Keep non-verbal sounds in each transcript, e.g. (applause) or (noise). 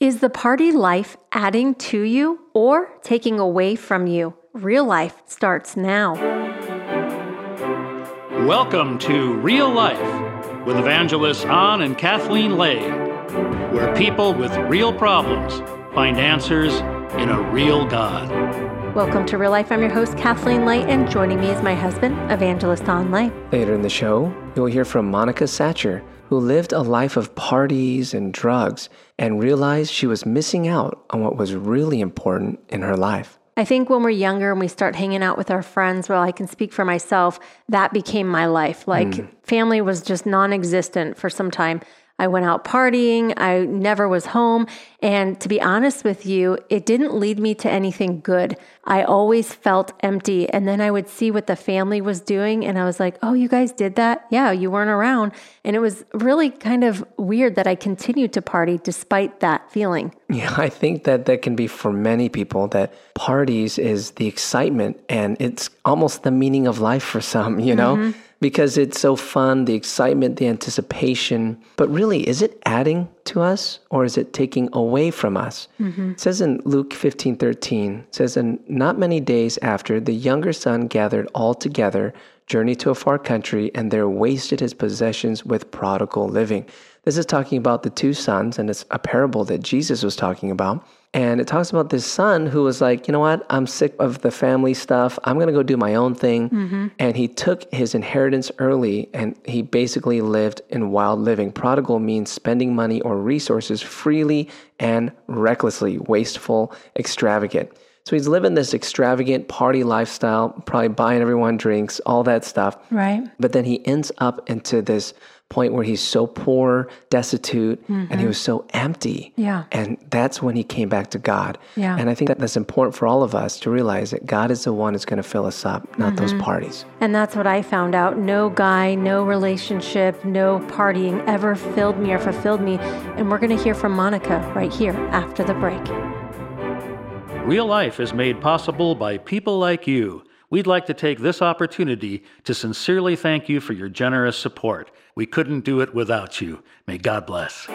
Is the party life adding to you or taking away from you? Real life starts now. Welcome to Real Life with evangelists An and Kathleen Lay, where people with real problems find answers in a real God. Welcome to Real Life. I'm your host, Kathleen Lay, and joining me is my husband, Evangelist An Lay. Later in the show, you'll hear from Monica Statcher who lived a life of parties and drugs and realized she was missing out on what was really important in her life. I think when we're younger and we start hanging out with our friends, well, I can speak for myself, that became my life. Like mm. family was just non existent for some time. I went out partying. I never was home. And to be honest with you, it didn't lead me to anything good. I always felt empty. And then I would see what the family was doing. And I was like, oh, you guys did that? Yeah, you weren't around. And it was really kind of weird that I continued to party despite that feeling. Yeah, I think that that can be for many people that parties is the excitement and it's almost the meaning of life for some, you know? Mm-hmm because it's so fun, the excitement, the anticipation. But really, is it adding to us or is it taking away from us? Mm-hmm. It says in Luke 15 13, says, And not many days after, the younger son gathered all together, journeyed to a far country, and there wasted his possessions with prodigal living. This is talking about the two sons, and it's a parable that Jesus was talking about. And it talks about this son who was like, you know what? I'm sick of the family stuff. I'm going to go do my own thing. Mm-hmm. And he took his inheritance early and he basically lived in wild living. Prodigal means spending money or resources freely and recklessly, wasteful, extravagant. So he's living this extravagant party lifestyle, probably buying everyone drinks, all that stuff. Right. But then he ends up into this point where he's so poor, destitute, mm-hmm. and he mm-hmm. was so empty. Yeah. And that's when he came back to God. Yeah. And I think that that's important for all of us to realize that God is the one who's going to fill us up, not mm-hmm. those parties. And that's what I found out. No guy, no relationship, no partying ever filled me or fulfilled me. And we're going to hear from Monica right here after the break. Real life is made possible by people like you. We'd like to take this opportunity to sincerely thank you for your generous support. We couldn't do it without you. May God bless.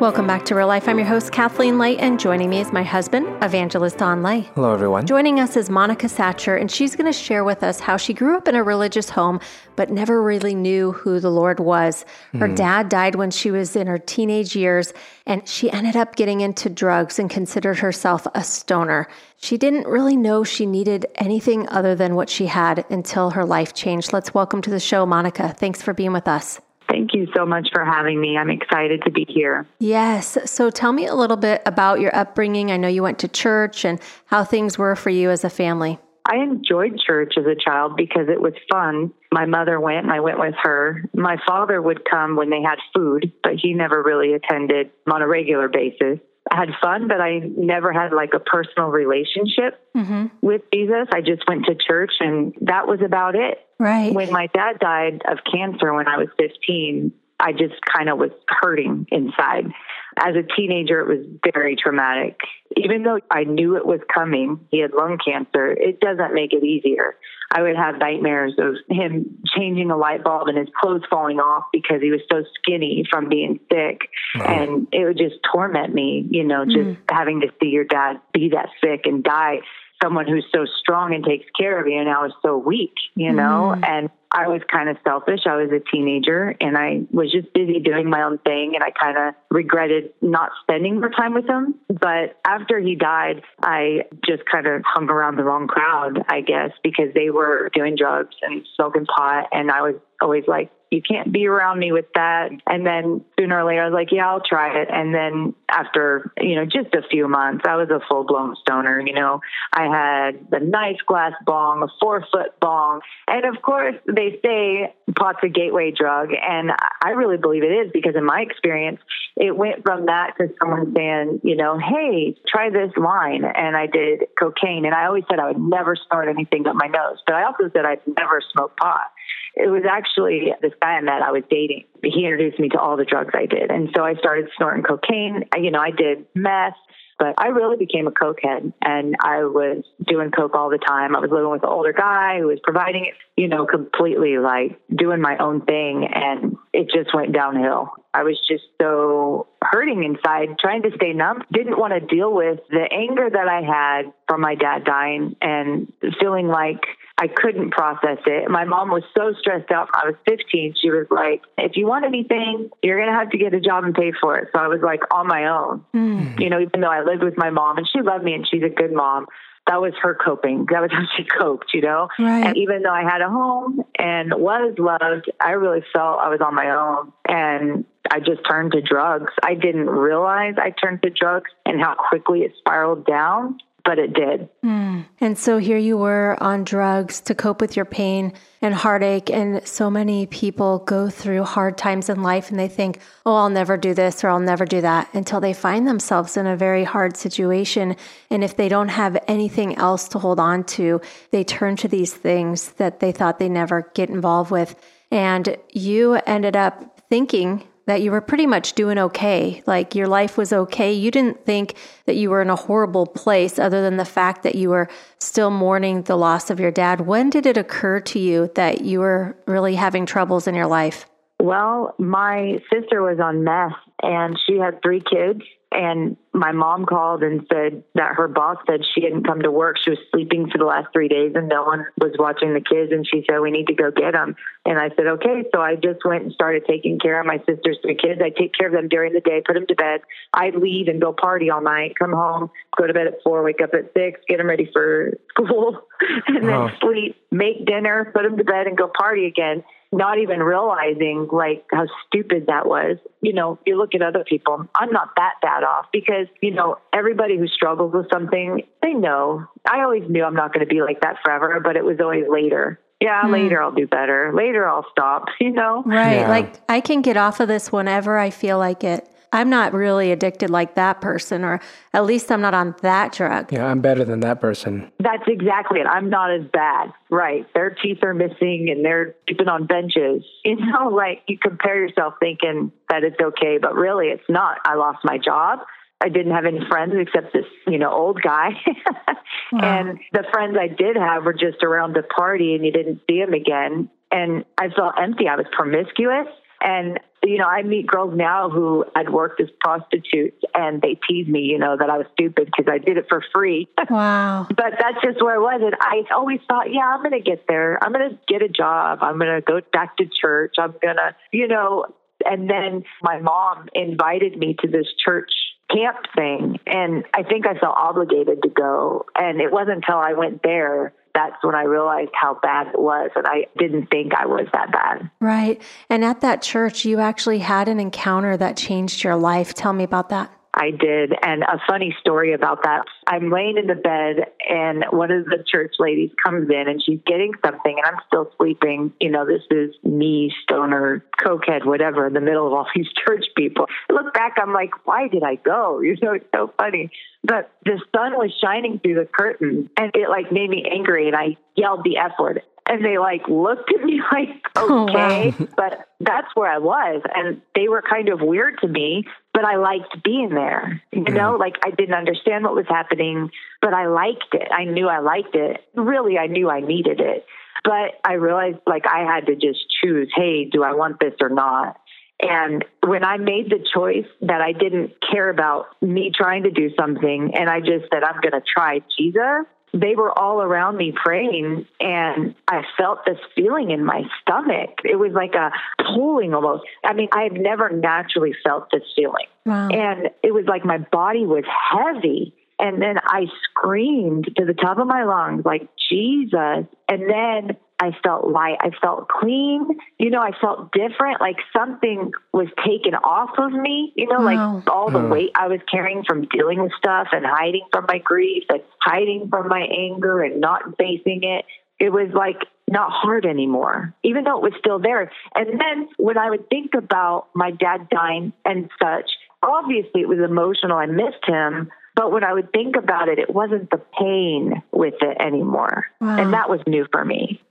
Welcome back to Real Life. I'm your host, Kathleen Lay, and joining me is my husband, Evangelist An Lay. Hello, everyone. Joining us is Monica Statcher, and she's going to share with us how she grew up in a religious home, but never really knew who the Lord was. Her mm. dad died when she was in her teenage years, and she ended up getting into drugs and considered herself a stoner. She didn't really know she needed anything other than what she had until her life changed. Let's welcome to the show, Monica. Thanks for being with us. Thank you so much for having me. I'm excited to be here. Yes. So tell me a little bit about your upbringing. I know you went to church and how things were for you as a family. I enjoyed church as a child because it was fun. My mother went and I went with her. My father would come when they had food, but he never really attended on a regular basis. I had fun, but I never had like a personal relationship mm-hmm. with Jesus. I just went to church and that was about it. Right. When my dad died of cancer when I was 15, I just kind of was hurting inside. As a teenager, it was very traumatic. Even though I knew it was coming, he had lung cancer, it doesn't make it easier. I would have nightmares of him changing a light bulb and his clothes falling off because he was so skinny from being sick. And it would just torment me, you know, just mm. having to see your dad be that sick and die someone who's so strong and takes care of you and I was so weak, you know, mm. and I was kind of selfish. I was a teenager and I was just busy doing my own thing and I kind of regretted not spending more time with him. But after he died, I just kind of hung around the wrong crowd, I guess, because they were doing drugs and smoking pot and I was always like, you can't be around me with that. And then sooner or later, I was like, yeah, I'll try it. And then after, you know, just a few months, I was a full blown stoner. You know, I had the nice glass bong, a four foot bong. And of course, they say pot's a gateway drug. And I really believe it is because in my experience, it went from that to someone saying, you know, hey, try this line. And I did cocaine. And I always said I would never snort anything but my nose. But I also said I'd never smoke pot it was actually this guy I met I was dating. He introduced me to all the drugs I did. And so I started snorting cocaine. You know, I did meth. but I really became a cokehead and I was doing coke all the time. I was living with an older guy who was providing it, you know, completely like doing my own thing and it just went downhill. I was just so hurting inside, trying to stay numb. Didn't want to deal with the anger that I had from my dad dying and feeling like I couldn't process it. My mom was so stressed out. I was 15. She was like, if you want anything, you're going to have to get a job and pay for it. So I was like on my own, mm. you know, even though I lived with my mom and she loved me and she's a good mom. That was her coping. That was how she coped, you know? Right. And even though I had a home and was loved, I really felt I was on my own. And I just turned to drugs. I didn't realize I turned to drugs and how quickly it spiraled down but it did. Mm. And so here you were on drugs to cope with your pain and heartache. And so many people go through hard times in life and they think, oh, I'll never do this or I'll never do that until they find themselves in a very hard situation. And if they don't have anything else to hold on to, they turn to these things that they thought they never get involved with. And you ended up thinking that you were pretty much doing okay. Like your life was okay. You didn't think that you were in a horrible place other than the fact that you were still mourning the loss of your dad. When did it occur to you that you were really having troubles in your life? Well, my sister was on meth and she had three kids and my mom called and said that her boss said she hadn't come to work. She was sleeping for the last three days and no one was watching the kids. And she said, We need to go get them. And I said, Okay. So I just went and started taking care of my sister's three kids. I take care of them during the day, put them to bed. I'd leave and go party all night, come home, go to bed at four, wake up at six, get them ready for (laughs) school, and then uh-huh. sleep, make dinner, put them to bed, and go party again not even realizing like how stupid that was. You know, you look at other people, I'm not that bad off because, you know, everybody who struggles with something, they know. I always knew I'm not going to be like that forever, but it was always later. Yeah, hmm. later I'll do better. Later I'll stop, you know? Right. Yeah. Like I can get off of this whenever I feel like it. I'm not really addicted like that person, or at least I'm not on that drug. Yeah, I'm better than that person. That's exactly it. I'm not as bad. Right. Their teeth are missing and they're sleeping on benches. (laughs) You know, like you compare yourself thinking that it's okay, but really it's not. I lost my job. I didn't have any friends except this, you know, old guy. (laughs) wow. And the friends I did have were just around the party and you didn't see them again. And I felt empty. I was promiscuous. And you know, I meet girls now who had worked as prostitutes and they tease me, you know, that I was stupid because I did it for free. (laughs) Wow. but that's just where I was. And I always thought, yeah, I'm going to get there. I'm going to get a job. I'm going to go back to church. I'm going to, you know, and then my mom invited me to this church camp thing. And I think I felt obligated to go. And it wasn't until I went there that's when I realized how bad it was. And I didn't think I was that bad. Right. And at that church, you actually had an encounter that changed your life. Tell me about that. I did. And a funny story about that. I'm laying in the bed and one of the church ladies comes in and she's getting something and I'm still sleeping. You know, this is me, stoner, cokehead, whatever, in the middle of all (laughs) these church people. I look back, I'm like, why did I go? (laughs) You know, it's so funny. But the sun was shining through the curtain and it like made me angry and I yelled the F word and they like looked at me (laughs) like okay oh, wow. but that's where i was and they were kind of weird to me but i liked being there. You know like i didn't understand what was happening but i liked it. I knew i liked it. Really i knew i needed it. But i realized like i had to just choose hey do i want this or not? And when I made the choice that I didn't care about me trying to do something and I just said, I'm going to try Jesus, they were all around me praying and I felt this feeling in my stomach. It was like a pulling almost. I mean, I have never naturally felt this feeling. Wow. And it was like my body was heavy. And then I screamed to the top of my lungs, like, Jesus. And then I felt light. I felt clean. You know, I felt different. Like something was taken off of me. You know, wow. like all the hmm. weight I was carrying from dealing with stuff and hiding from my grief and hiding from my anger and not facing it. It was like not hard anymore, even though it was still there. And then when I would think about my dad dying and such, obviously it was emotional. I missed him, But when I would think about it, it wasn't the pain with it anymore. Wow. And that was new for me.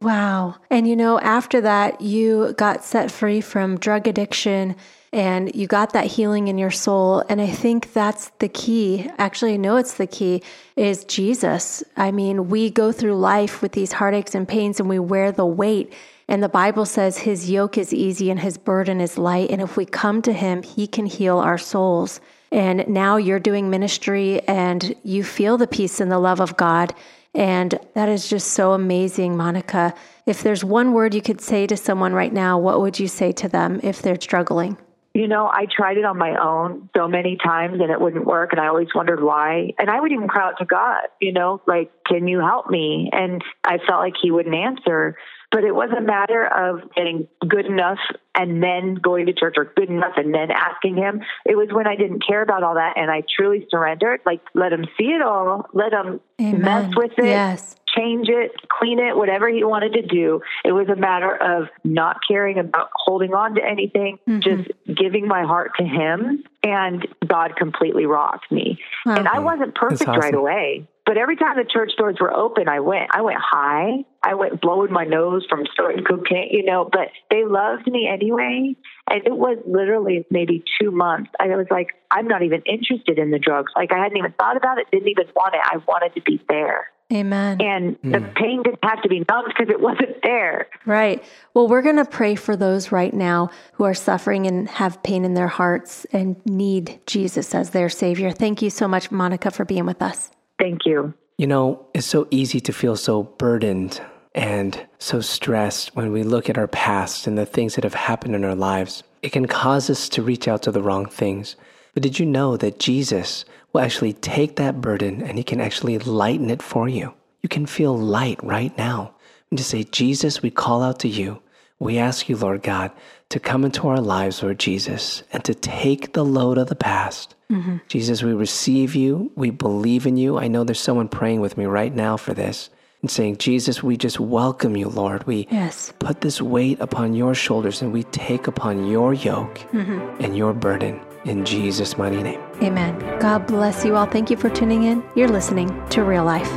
Wow. And you know, after that, you got set free from drug addiction and you got that healing in your soul. And I think that's the key. Actually, I know it's the key is Jesus. I mean, we go through life with these heartaches and pains and we wear the weight. And the Bible says his yoke is easy and his burden is light. And if we come to him, he can heal our souls. And now you're doing ministry and you feel the peace and the love of God. And that is just so amazing, Monica. If there's one word you could say to someone right now, what would you say to them if they're struggling? You know, I tried it on my own so many times and it wouldn't work. And I always wondered why. And I would even cry out to God, you know, like, can you help me? And I felt like He wouldn't answer. But it was a matter of getting good enough and then going to church or good enough and then asking him. It was when I didn't care about all that and I truly surrendered, like let him see it all, let him Amen. mess with it, Yes. Change it, clean it, whatever he wanted to do. It was a matter of not caring about holding on to anything, mm-hmm. just giving my heart to him. And God completely rocked me. Wow. And I wasn't perfect awesome. right away. But every time the church doors were open, I went. I went high. I went blowing my nose from snorting cocaine, you know. But they loved me anyway, and it was literally maybe two months. I was like, I'm not even interested in the drugs. Like I hadn't even thought about it. Didn't even want it. I wanted to be there, Amen. and the hmm. pain didn't have to be numbed because it wasn't there. Right. Well, we're going to pray for those right now who are suffering and have pain in their hearts and need Jesus as their Savior. Thank you so much, Monica, for being with us. Thank you. You know, it's so easy to feel so burdened and so stressed when we look at our past and the things that have happened in our lives. It can cause us to reach out to the wrong things. But did you know that Jesus will actually take that burden and he can actually lighten it for you? You can feel light right now. And just say, Jesus, we call out to you. We ask you, Lord God, to come into our lives, Lord Jesus, and to take the load of the past. Mm-hmm. Jesus, we receive you. We believe in you. I know there's someone praying with me right now for this and saying, Jesus, we just welcome you, Lord. We Yes. put this weight upon your shoulders and we take upon your yoke mm-hmm. and your burden in Jesus' mighty name. Amen. God bless you all. Thank you for tuning in. You're listening to Real Life.